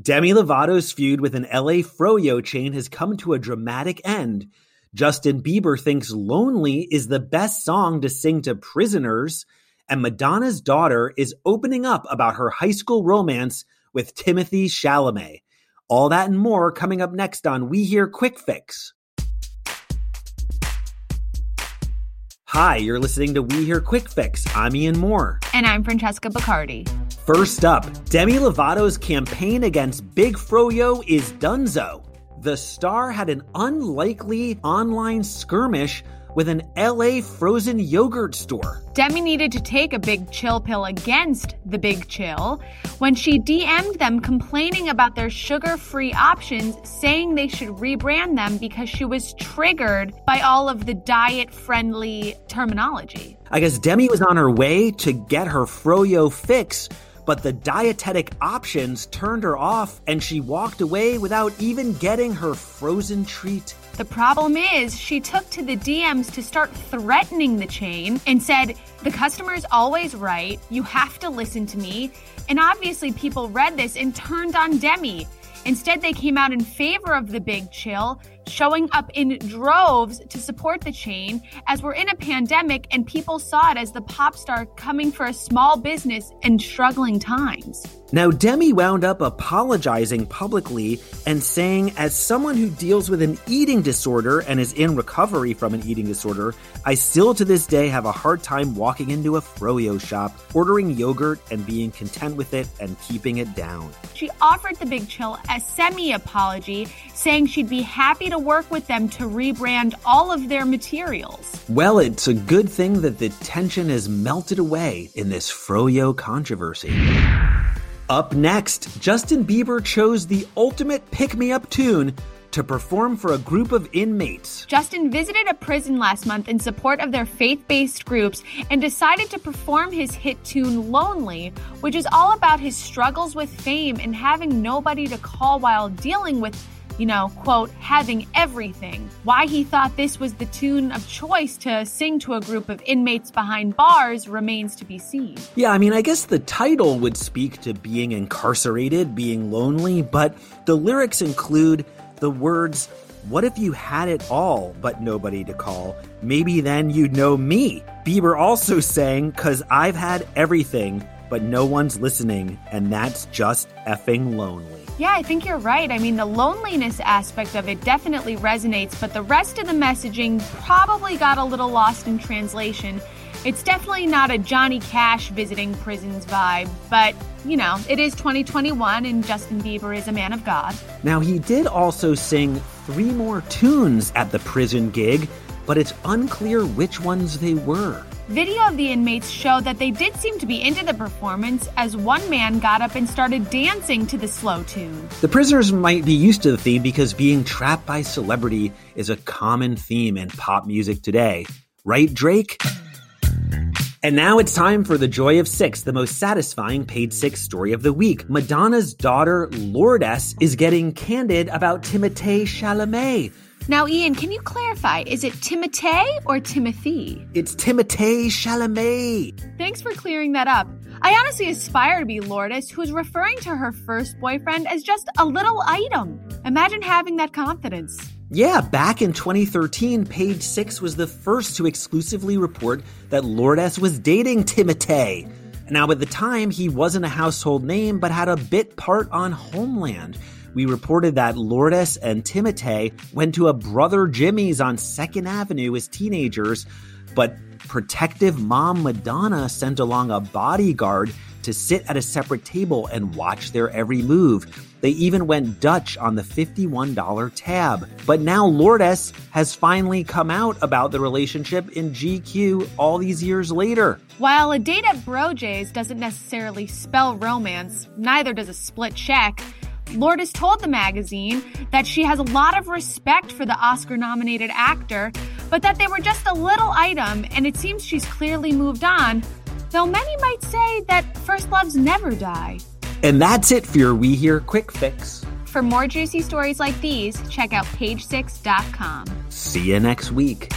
Demi Lovato's feud with an LA Froyo chain has come to a dramatic end. Justin Bieber thinks Lonely is the best song to sing to prisoners, and Madonna's daughter is opening up about her high school romance with Timothy Chalamet. All that and more coming up next on We Hear Quick Fix. Hi, you're listening to We Hear Quick Fix. I'm Ian Mohr. And I'm Francesca Bacardi. First up, Demi Lovato's campaign against Big Froyo is donezo. The star had an unlikely online skirmish with an LA frozen yogurt store. Demi needed to take a big chill pill against the big chill when she DM'd them complaining about their sugar free options, saying they should rebrand them because she was triggered by all of the diet friendly terminology. I guess Demi was on her way to get her Froyo fix but the dietetic options turned her off and she walked away without even getting her frozen treat. The problem is, she took to the DMs to start threatening the chain and said, The customer's always right. You have to listen to me. And obviously, people read this and turned on Demi. Instead, they came out in favor of the big chill, showing up in droves to support the chain as we're in a pandemic and people saw it as the pop star coming for a small business in struggling times. Now, Demi wound up apologizing publicly and saying, as someone who deals with an eating disorder and is in recovery from an eating disorder, I still to this day have a hard time walking into a froyo shop, ordering yogurt and being content with it and keeping it down. She offered the Big Chill a semi apology, saying she'd be happy to work with them to rebrand all of their materials. Well, it's a good thing that the tension has melted away in this froyo controversy. Up next, Justin Bieber chose the ultimate pick me up tune to perform for a group of inmates. Justin visited a prison last month in support of their faith based groups and decided to perform his hit tune Lonely, which is all about his struggles with fame and having nobody to call while dealing with you know, quote, having everything. Why he thought this was the tune of choice to sing to a group of inmates behind bars remains to be seen. Yeah, I mean, I guess the title would speak to being incarcerated, being lonely, but the lyrics include the words, What if you had it all but nobody to call? Maybe then you'd know me. Bieber also sang, Cause I've had everything, but no one's listening, and that's just effing lonely. Yeah, I think you're right. I mean, the loneliness aspect of it definitely resonates, but the rest of the messaging probably got a little lost in translation. It's definitely not a Johnny Cash visiting prisons vibe, but you know, it is 2021 and Justin Bieber is a man of God. Now, he did also sing three more tunes at the prison gig, but it's unclear which ones they were. Video of the inmates show that they did seem to be into the performance as one man got up and started dancing to the slow tune. The prisoners might be used to the theme because being trapped by celebrity is a common theme in pop music today. Right, Drake? And now it's time for the Joy of Six, the most satisfying Page Six story of the week. Madonna's daughter, Lourdes, is getting candid about Timothée Chalamet now, Ian, can you clarify? Is it Timothée or Timothy? It's Timothée Chalamet. Thanks for clearing that up. I honestly aspire to be Lourdes, who is referring to her first boyfriend as just a little item. Imagine having that confidence. Yeah, back in 2013, Page Six was the first to exclusively report that Lourdes was dating Timothée. Now, at the time, he wasn't a household name, but had a bit part on Homeland we reported that Lourdes and Timothée went to a brother Jimmy's on 2nd Avenue as teenagers, but protective mom Madonna sent along a bodyguard to sit at a separate table and watch their every move. They even went Dutch on the $51 tab. But now Lourdes has finally come out about the relationship in GQ all these years later. While a date at Brojays doesn't necessarily spell romance, neither does a split check. Lourdes told the magazine that she has a lot of respect for the Oscar nominated actor, but that they were just a little item and it seems she's clearly moved on, though many might say that first loves never die. And that's it for your We Hear Quick Fix. For more juicy stories like these, check out page6.com. See you next week.